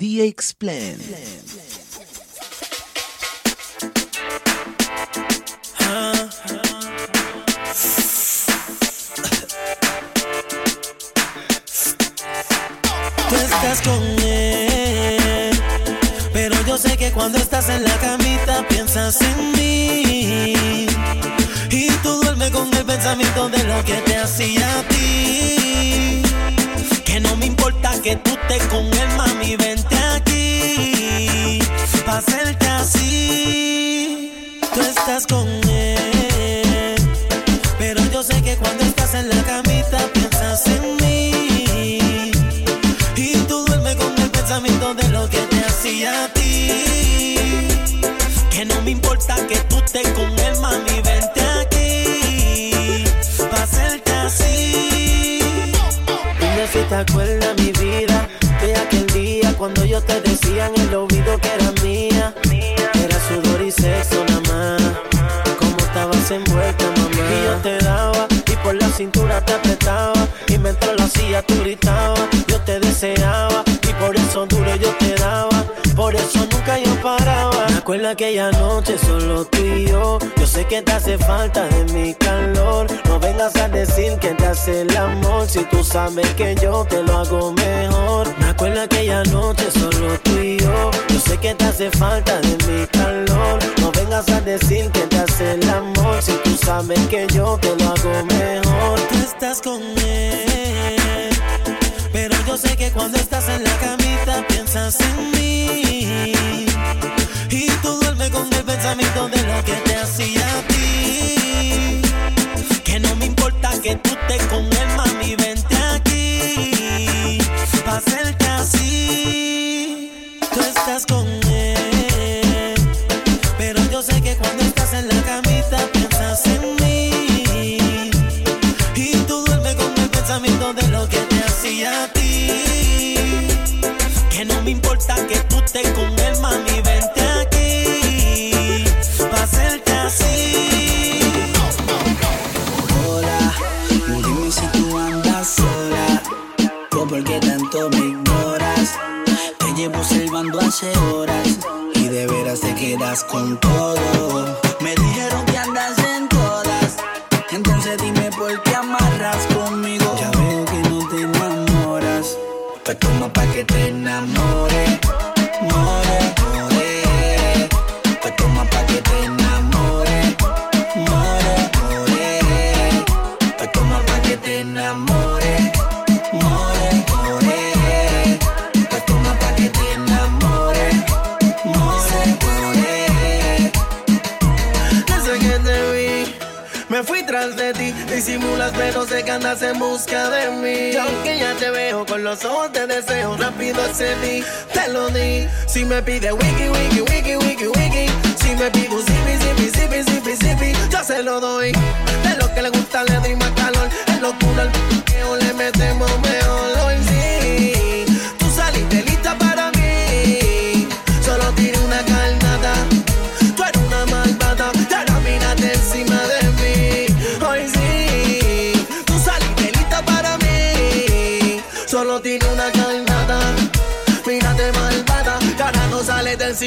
The Explain. Tú estás con él, pero yo sé que cuando estás en la camita piensas en mí. Y tú duermes con el pensamiento de lo que te hacía a ti que no me importa que tú estés con él, mami, vente aquí. Pa' hacerte así, tú estás con él. Pero yo sé que cuando estás en la camita piensas en mí. Y tú duermes con el pensamiento de lo que te hacía acuerda mi vida. aquella noche solo tú y yo? Yo sé que te hace falta de mi calor. No vengas a decir que te hace el amor si tú sabes que yo te lo hago mejor. Me aquella noche solo tú y yo. Yo sé que te hace falta de mi calor. No vengas a decir que te hace el amor si tú sabes que yo te lo hago mejor. Tú estás con él, pero yo sé que cuando estás en la camita piensas en mí. camino de la que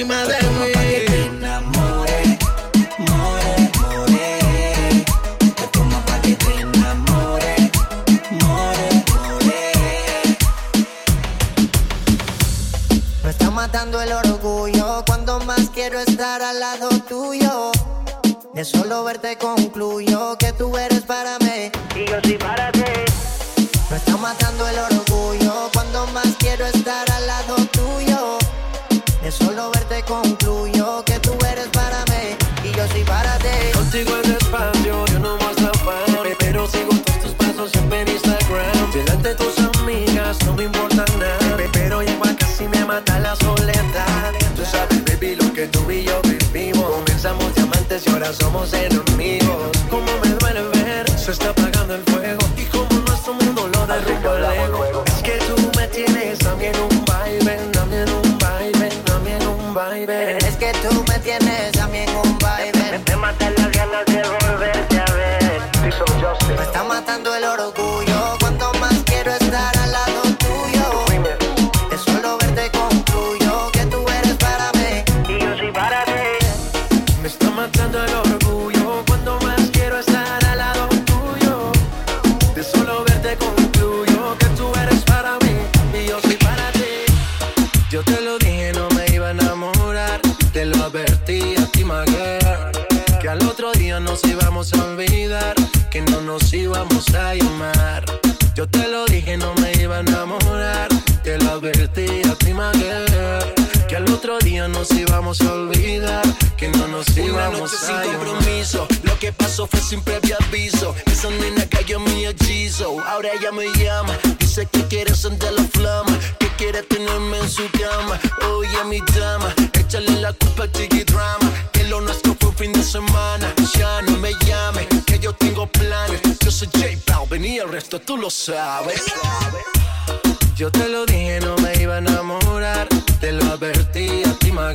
encima de mí. Pa que te enamores, more, more. Te tomo pa que te enamores, more, more. Me está matando el orgullo cuando más quiero estar al lado tuyo. De solo verte concluyo que tú eres para mí y yo soy para ti. Me está matando el orgullo ahora somos enemigos. Nos íbamos a llamar. Yo te lo dije, no me iba a enamorar. Te lo advertí a ti, Que al otro día nos íbamos a olvidar. Que no nos íbamos a sin compromiso. Lo que pasó fue sin previo aviso. Esa nena cayó en mi hechizo. Ahora ella me llama. Dice que quiere sentir la flama. Que quiere tenerme en su cama. Oye, mi dama. Échale la culpa a Tiki J Balvin y el resto tú lo sabes. Yo te lo dije, no me iba a enamorar. Te lo advertí a ti, my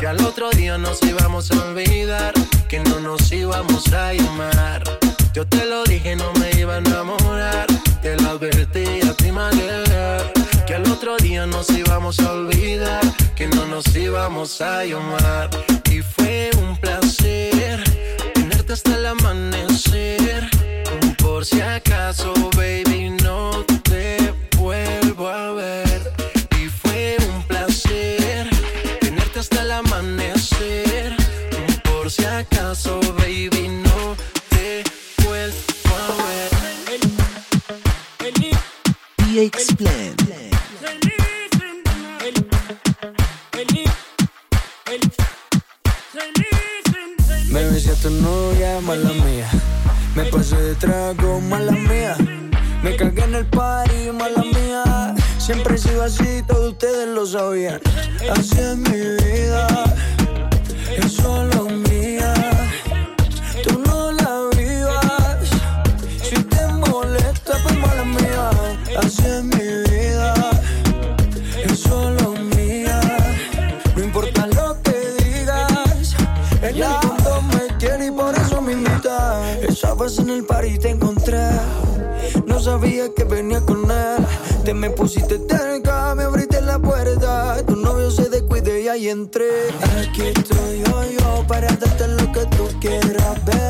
Que al otro día nos íbamos a olvidar. Que no nos íbamos a llamar. Yo te lo dije, no me iba a enamorar. Te lo advertí a ti, my Que al otro día nos íbamos a olvidar. Que no nos íbamos a llamar. Y fue un placer tenerte hasta el amanecer. Por si acaso, baby, no vuelvo a ver. Y fue un placer tenerte hasta el amanecer. Por si acaso, baby, no te vuelvo a ver. Y explain. Me besé a tu novia, mala mía. Me pasé de trago, mala mía. Me cagué en el party, mala mía. Siempre he sido así, todos ustedes lo sabían. Así es mi vida, Estabas en el party y te encontré sabía que venía con él. Te me pusiste cerca, me abriste la puerta. Tu novio se descuide y ahí entré. Aquí estoy yo, yo, para darte lo que tú quieras, bebé.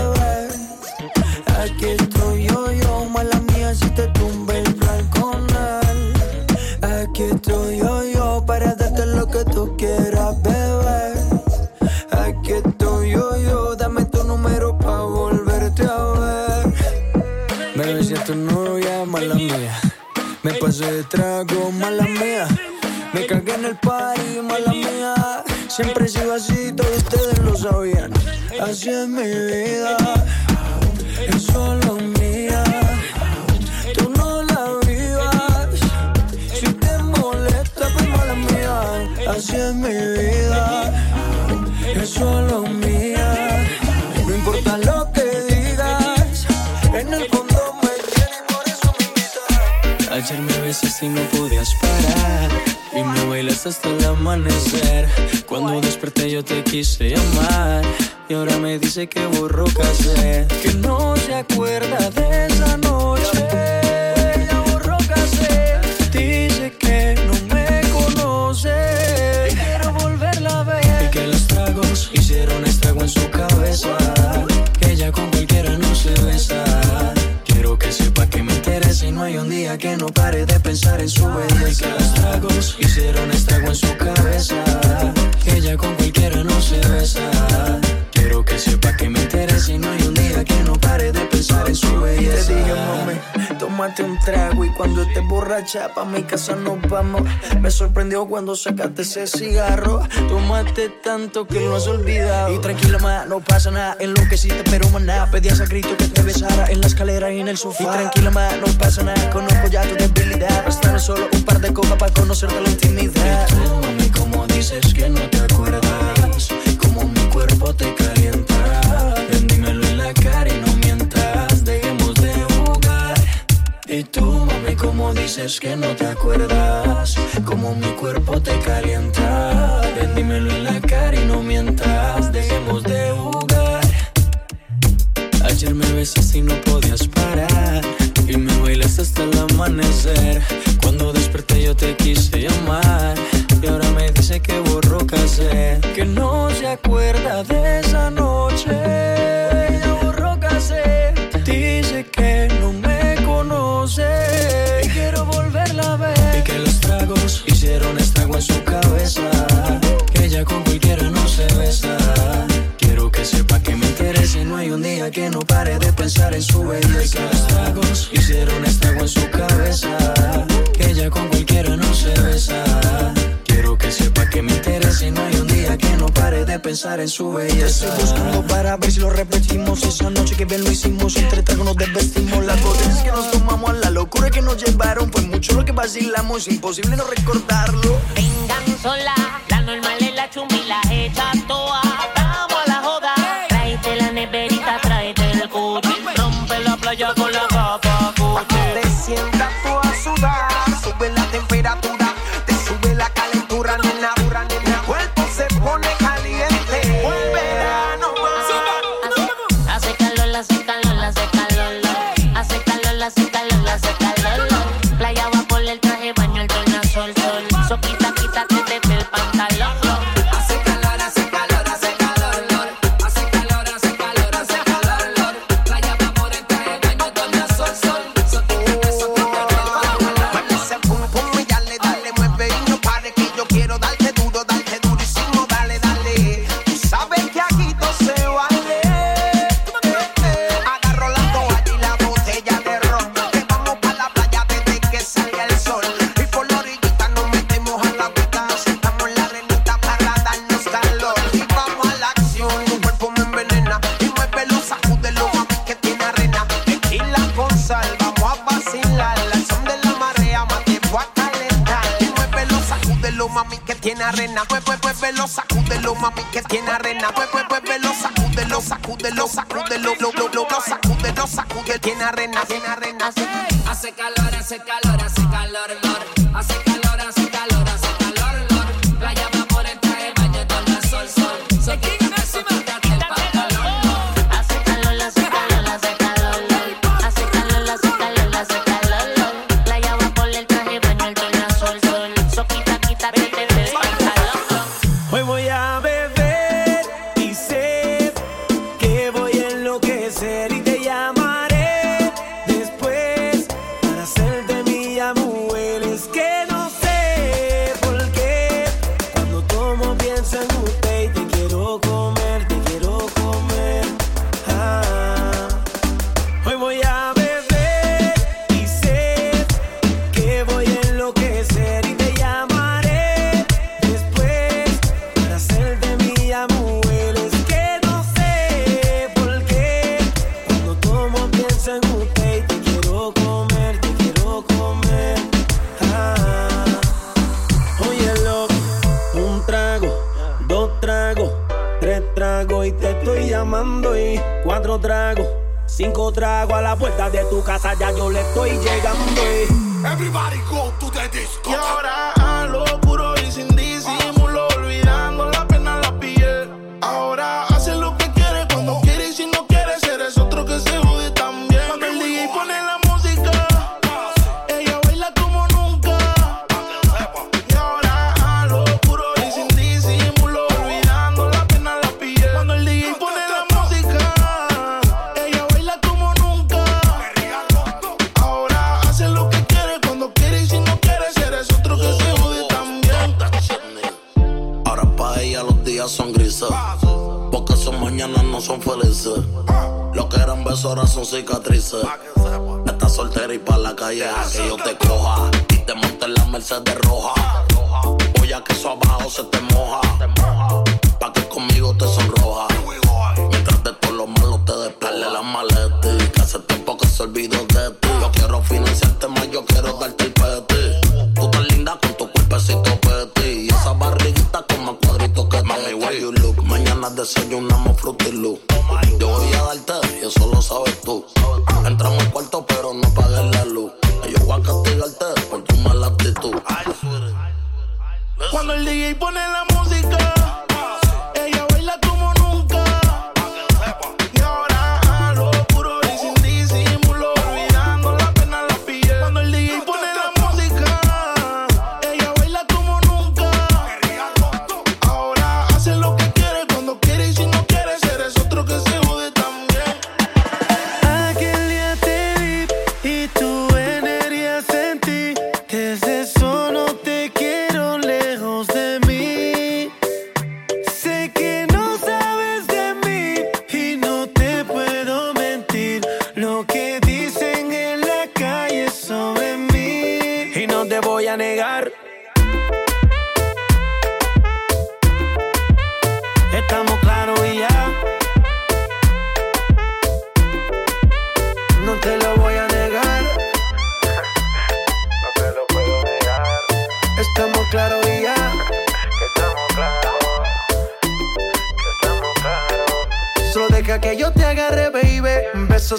Me cagué en el party, mala mía. Siempre he sido así, todos ustedes lo sabían. Así es mi vida, es solo mía. Tú no la vivas, si te molesta, pues mala mía. Así es mi vida, es solo mía. Ayer me y no podías parar. Y me bailaste hasta el amanecer. Cuando desperté yo te quise llamar. Y ahora me dice que borró. Que no se acuerda de esa noche. Ya borró. Dice que no me conoce. Y quiero volverla a ver. Y que los tragos hicieron estrago en su cabeza. Que ella con cualquiera no se besa y no hay un día que no cuando estés borracha pa' mi casa nos vamos. Me sorprendió cuando sacaste ese cigarro. Tómate tanto que lo has olvidado. Y tranquila, ma, no pasa nada. En lo que sí te pero maná. Pedías a grito que te besara en la escalera y en el sofá. Y tranquila, ma, no pasa nada. Conozco ya tu debilidad. Bastaron solo un par de copas para conocerte la intimidad. Y tú, mami, como dices que no te acuerdas. Dices que no te acuerdas. Como mi cuerpo te calienta. Ven, dímelo en la cara y no mientas. Dejemos de jugar. Ayer me besaste y no podías parar. Y me bailaste hasta el amanecer. Cuando desperté yo te quise llamar. Y ahora me dice que borró casé. Que no se acuerda de esa noche. que no pare de pensar en su belleza. Los hicieron estago en su cabeza. Que ella con cualquiera no se besa. Quiero que sepa que me interesa y no hay un día que no pare de pensar en su belleza. Estoy buscando para ver si lo repetimos. Esa noche que bien lo hicimos, entre tragos nos desvestimos. Las botellas que nos tomamos, a la locura que nos llevaron. Pues mucho lo que vacilamos, imposible no recordarlo. Vengan sola, la normal es la chumbi, la hecha toa. playa con la gafas Gucci. Te sientas tú a sudar. sacúdelo, sacúdelo, lo, lo, lo, sacúdelo. Tiene arena, tiene arena. Hace calor, hace calor, hace son cicatrices. Estás soltera y pa' la calle a que yo te coja. Y te monte en la Mercedes roja. Voy a que eso abajo se te moja.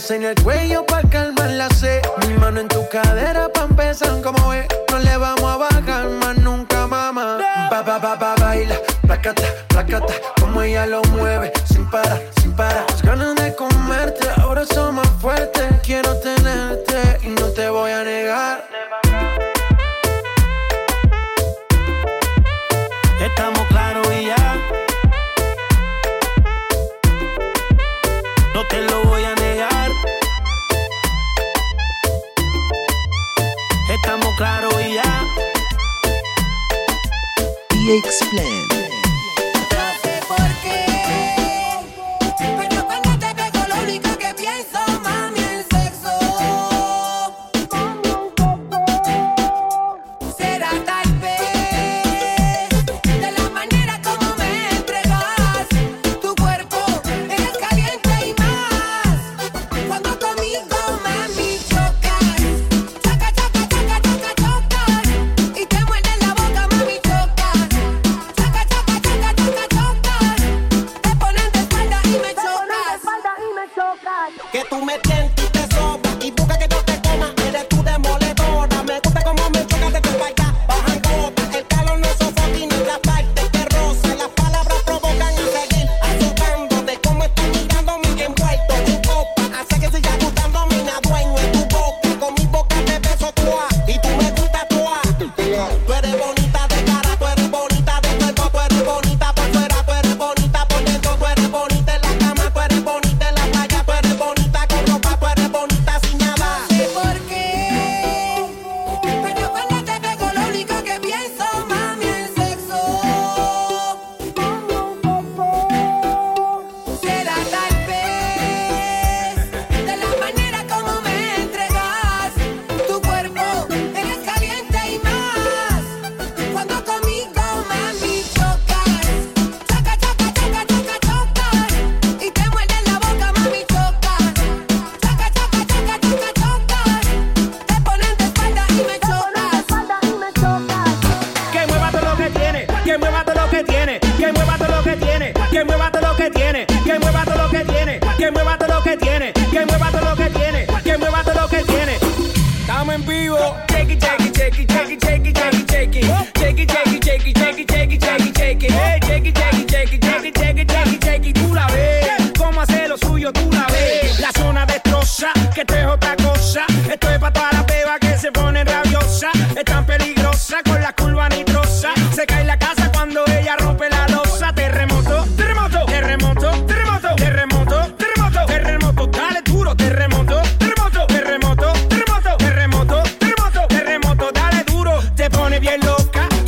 En el cuello pa' calmar la sed. Mi mano en tu cadera pa' empezar como es. No le vamos a bajar más nunca, mamá. Ba, ba, ba, ba, baila, placata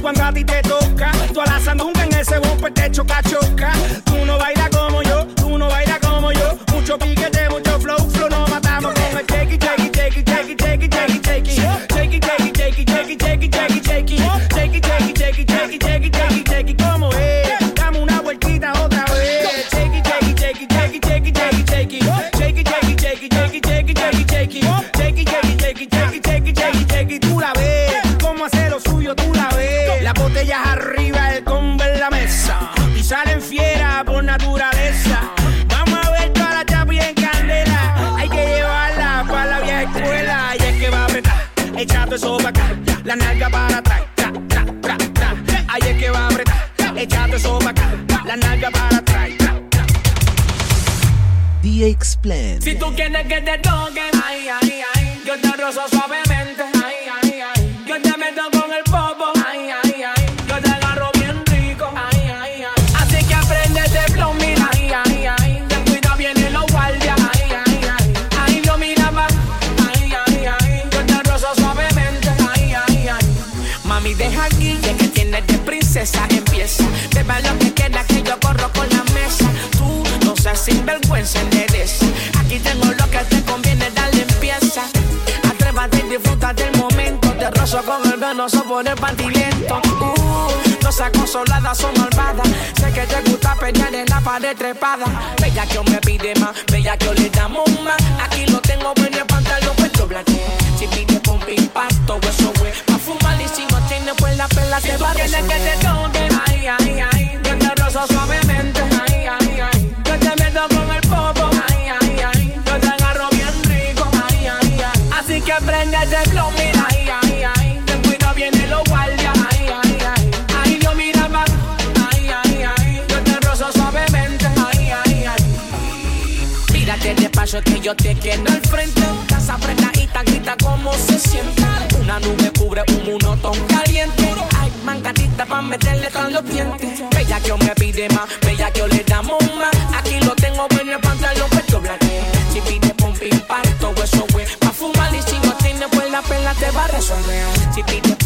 cuando a ti te toca. Tú a la sandunga en ese bumper te choca, choca. Tú no bailas Si tú quieres que te toquen, ay, ay, ay, yo te rozo suave. Casó con el ganoso por partimiento. Uh, no seas consolada, son malvadas. Sé que te gusta pelear en la pared trepada. Bella que me pide más, bella que le damos más. Aquí lo tengo bueno el pantalón puesto blanco. Si pide pompa pasto, eso güey. Pa' fumar y si no tiene pues la pela se va. Tienes que te toque, ay, ay, ay. Yo te rozo suavemente, ay, ay, ay. Yo te meto con el popo, ay, ay, ay. Yo te agarro bien rico, ay, ay, ay. Así que prende el plomo caso es que yo te quiero al frente. Casa apretadita, grita como se siente. Una nube cubre un monotón caliente. Ay, mancadita pa' meterle con los dientes. Bella que yo me pide más, bella que yo le damos más. Aquí lo tengo en el pantalón, pecho blaque. Si pide pum pim pam, todo eso güey. Pa' fumar y si no tiene pues la pela te va a resolver. Si pide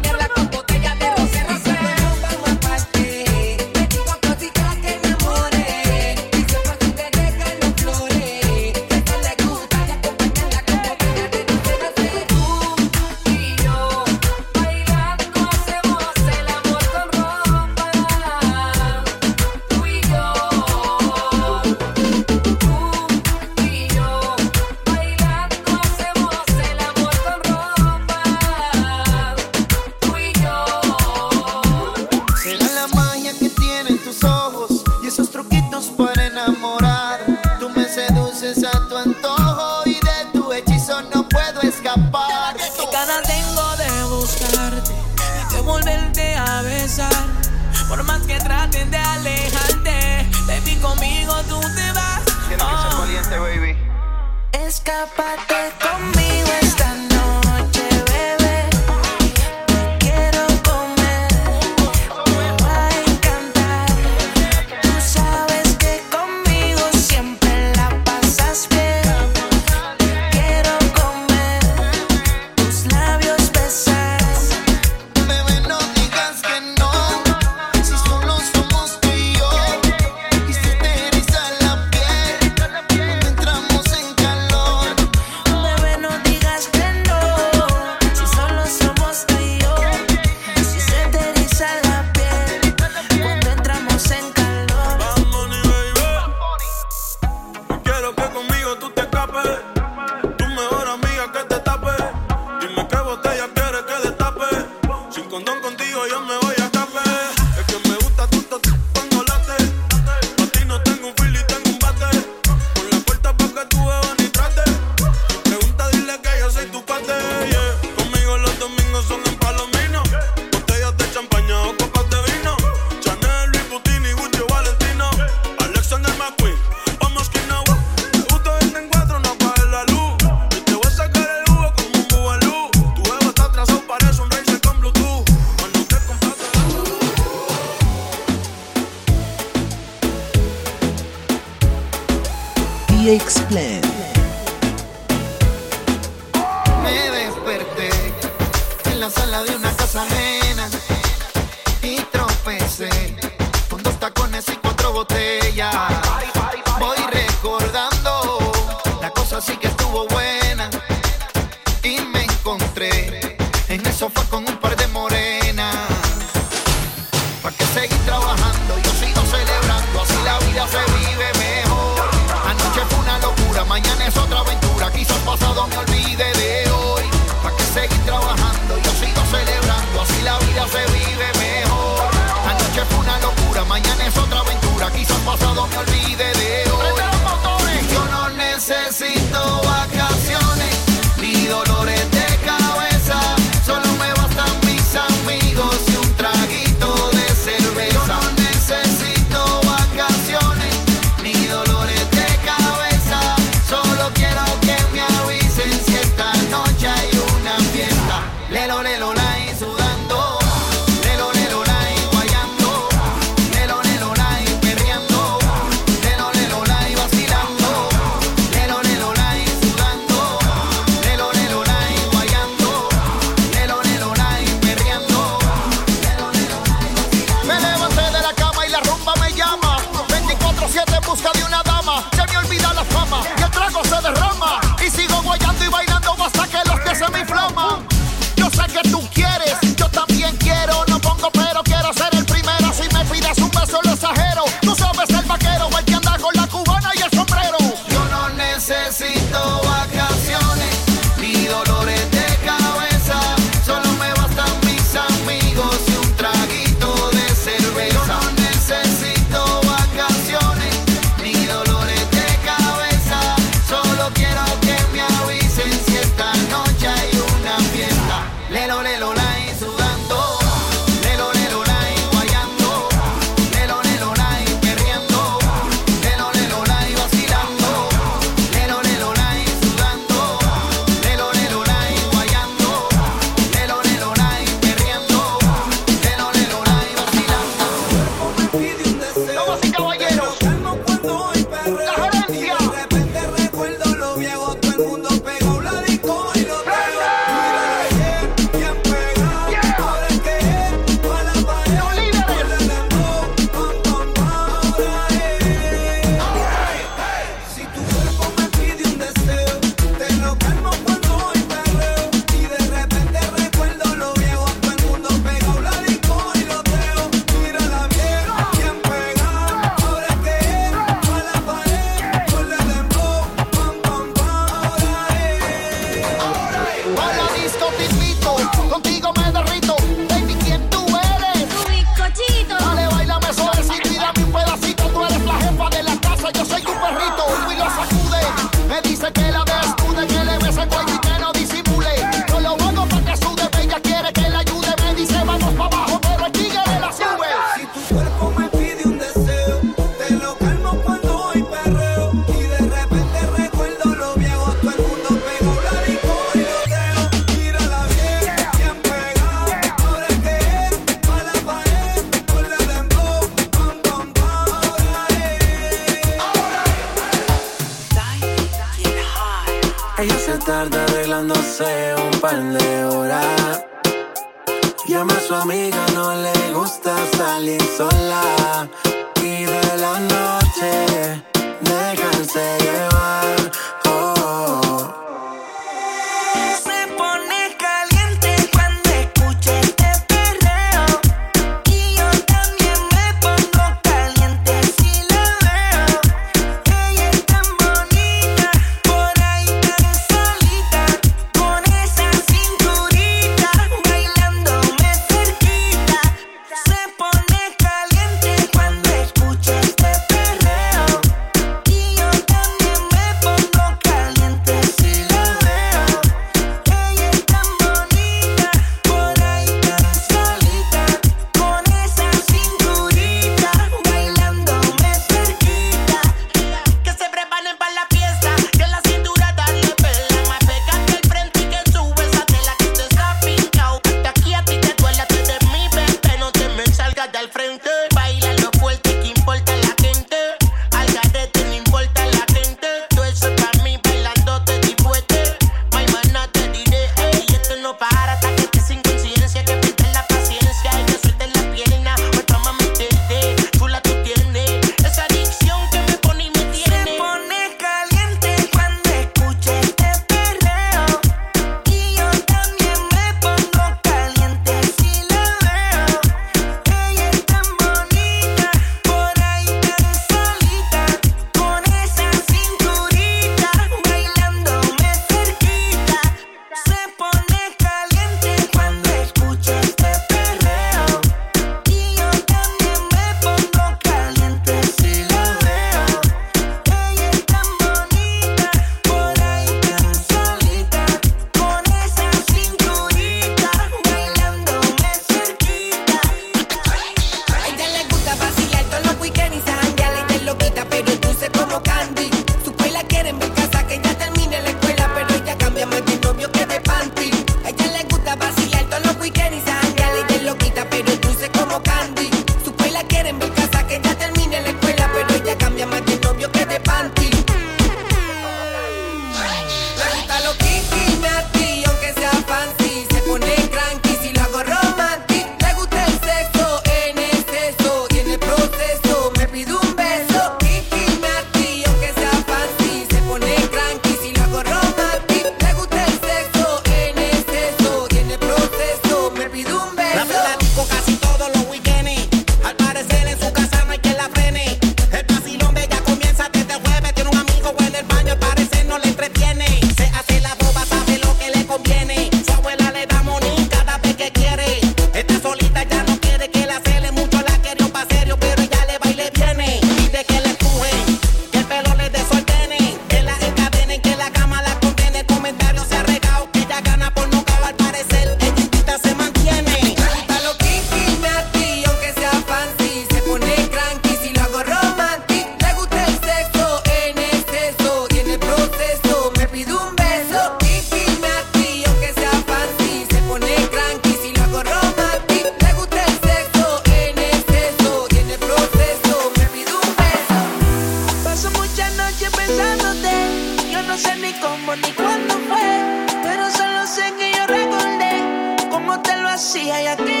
si ella tiene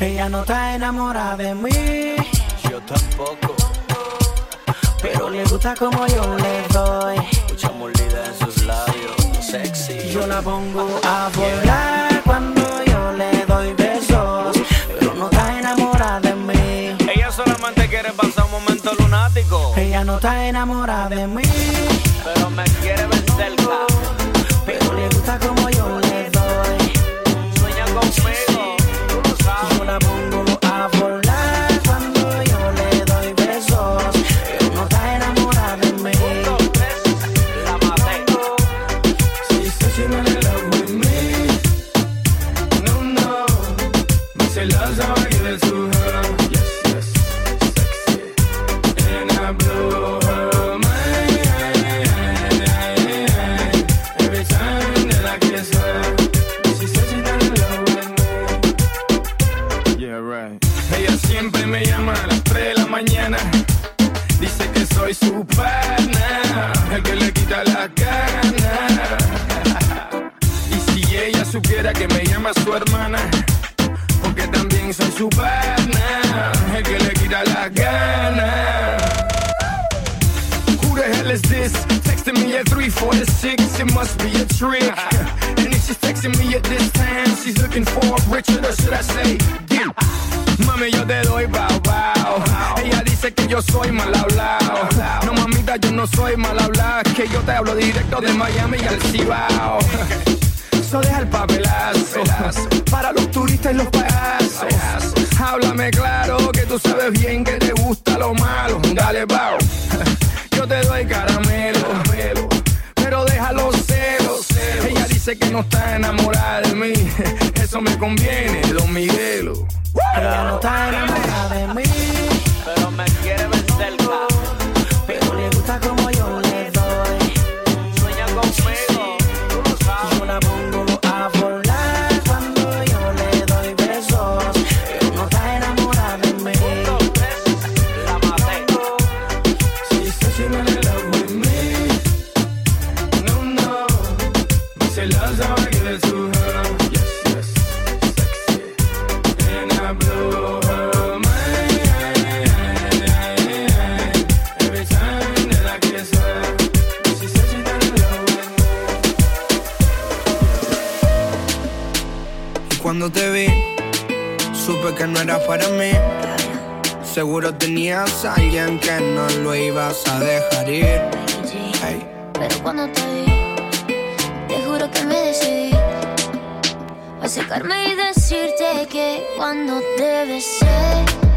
Ella no está enamorada de mí. Yo tampoco. Pero le gusta como yo le doy. Mucha molida en sus labios. Sexy. Yo la pongo a volar cuando yo le doy besos. Pero no está enamorada de mí. Ella solamente quiere pasar un momento lunático. Ella no está enamorada de mí. Pero me quiere ver cerca. Pero le gusta como yo le Mami, yo te doy bow. Ella dice que yo soy mal hablado. No, mamita, yo no soy mal hablado. Que yo te hablo directo de Miami al Cibao. Eso deja el papelazo. Para los turistas y los payasos. Háblame claro que tú sabes bien que te gusta lo malo. Dale, bao. Yo te doy cara sé que no está enamorada de mí. Eso me conviene, don Miguelo. Ella no está enamorada de mí. Pero me quiere ver. que no era para mí. Seguro tenías a alguien que no lo ibas a dejar ir. Pero cuando te vi, te juro que me decidí a secarme y decirte que cuando debes ser.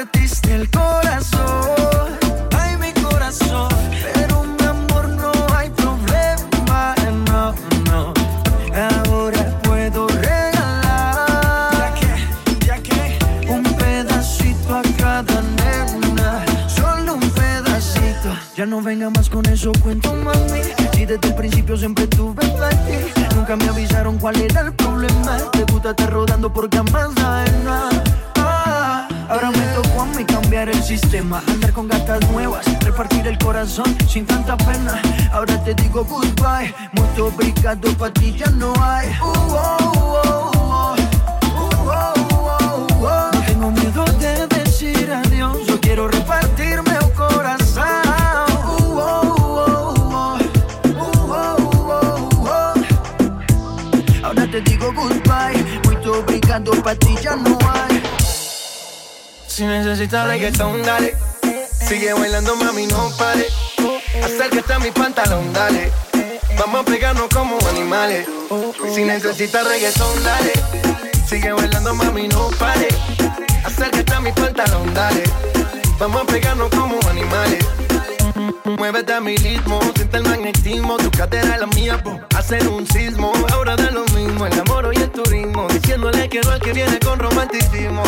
Partiste el corazón, ay mi corazón, pero mi amor no hay problema, no, no. Ahora puedo regalar ya que, un pedacito a cada nena, solo un pedacito. Ya no venga más con eso, cuento mami. Repartir el corazón sin tanta pena. Ahora te digo goodbye, mucho obrigado, pa' ti ya no hay. Uh, oh, oh, oh. Oh, tengo miedo de decir adiós, yo quiero repartirme el corazón. Uh. Uh. Ahora te digo goodbye, mucho obrigado, pa' ti ya no hay. Si necesitas reggaetón, dale. Sigue bailando, mami, no pare. Acércate a mi pantalón, dale. Vamos a pegarnos como animales. Si necesitas reggaetón, dale. Sigue bailando, mami, no pare. Acércate a mi pantalón, dale. Vamos a pegarnos como animales. Muévete a mi ritmo, siente el magnetismo, tu cadera la mía, po. Hacen un sismo, ahora da lo mismo, el amor y el turismo, diciéndole quiero al que viene con romanticismo.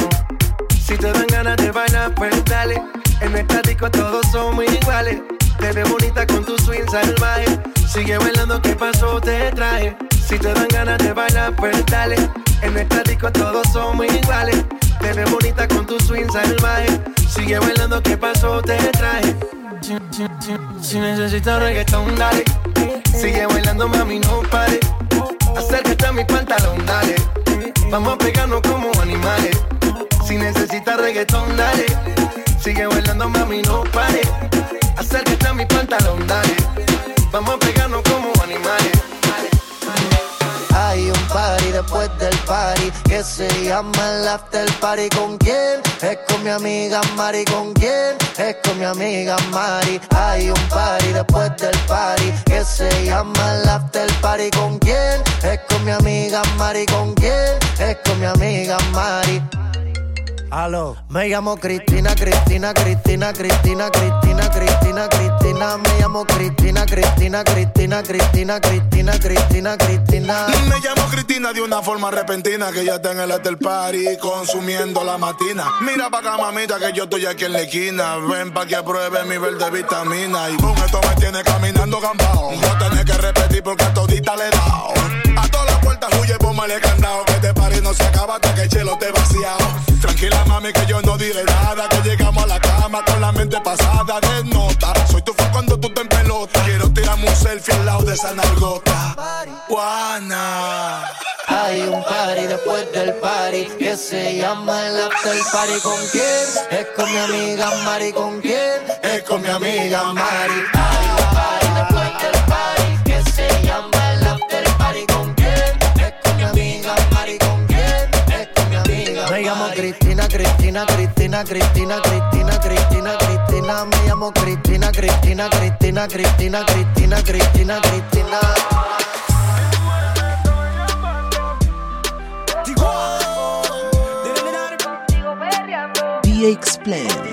Si te dan ganas de bailar, pues dale. En el disco todos somos iguales. Te ves bonita con tu swing salvaje. Sigue bailando, ¿qué pasó? Te traje. Si te dan ganas de bailar, pues dale. En el disco todos somos iguales. Te ves bonita con tu swing salvaje. Sigue bailando, ¿qué pasó? Te traje. Si necesitas reggaetón, dale. Sigue bailando, mami, no pare. Acércate a mi pantalón, dale. Vamos a pegarnos como animales. Si necesitas reggaetón, dale. Sigue bailando, mami, no pare. Acércate a mi pantalón, dale. Vamos a pegarnos como animales. Hay un party después del party que se llama el after party. ¿Con quién? Es con mi amiga Mari. ¿Con quién? Es con mi amiga Mari. Hay un party después del party que se llama el after party. ¿Con quién? Es con mi amiga Mari. ¿Con quién? Es con mi amiga Mari. Aló. Me llamo Cristina, Cristina, Cristina, Cristina, Cristina, Cristina, Cristina. Me llamo Cristina, Cristina, Cristina, Cristina, Cristina, Cristina, Cristina. Me llamo Cristina de una forma repentina que ya está en el after party consumiendo la matina. Mira pa' acá, mamita, que yo estoy aquí en la esquina. Ven pa' que pruebe mi verde vitamina. Y boom, esto me tiene caminando gambao. No tenés que repetir porque a todita le he dado. A todas puertas huye, póngale candado. Que este party no se acaba hasta que el chelo te vaciado. Tranquila, mami, que yo no diré nada. Que llegamos a la cama con la mente pasada de nota. Soy tu fan cuando tú te en pelota. Quiero tirarme un selfie al lado de esa nargota. Juana. Hay un party después del party que se llama el after party. ¿Con quién? Es con mi amiga Mari. ¿Con quién? Es con mi amiga Mari. Hay llamo Cristina, Cristina, Cristina, Cristina, Cristina, Cristina, Cristina. Me llamo Cristina, Cristina, Cristina, Cristina, Cristina, Cristina, Cristina. Explain.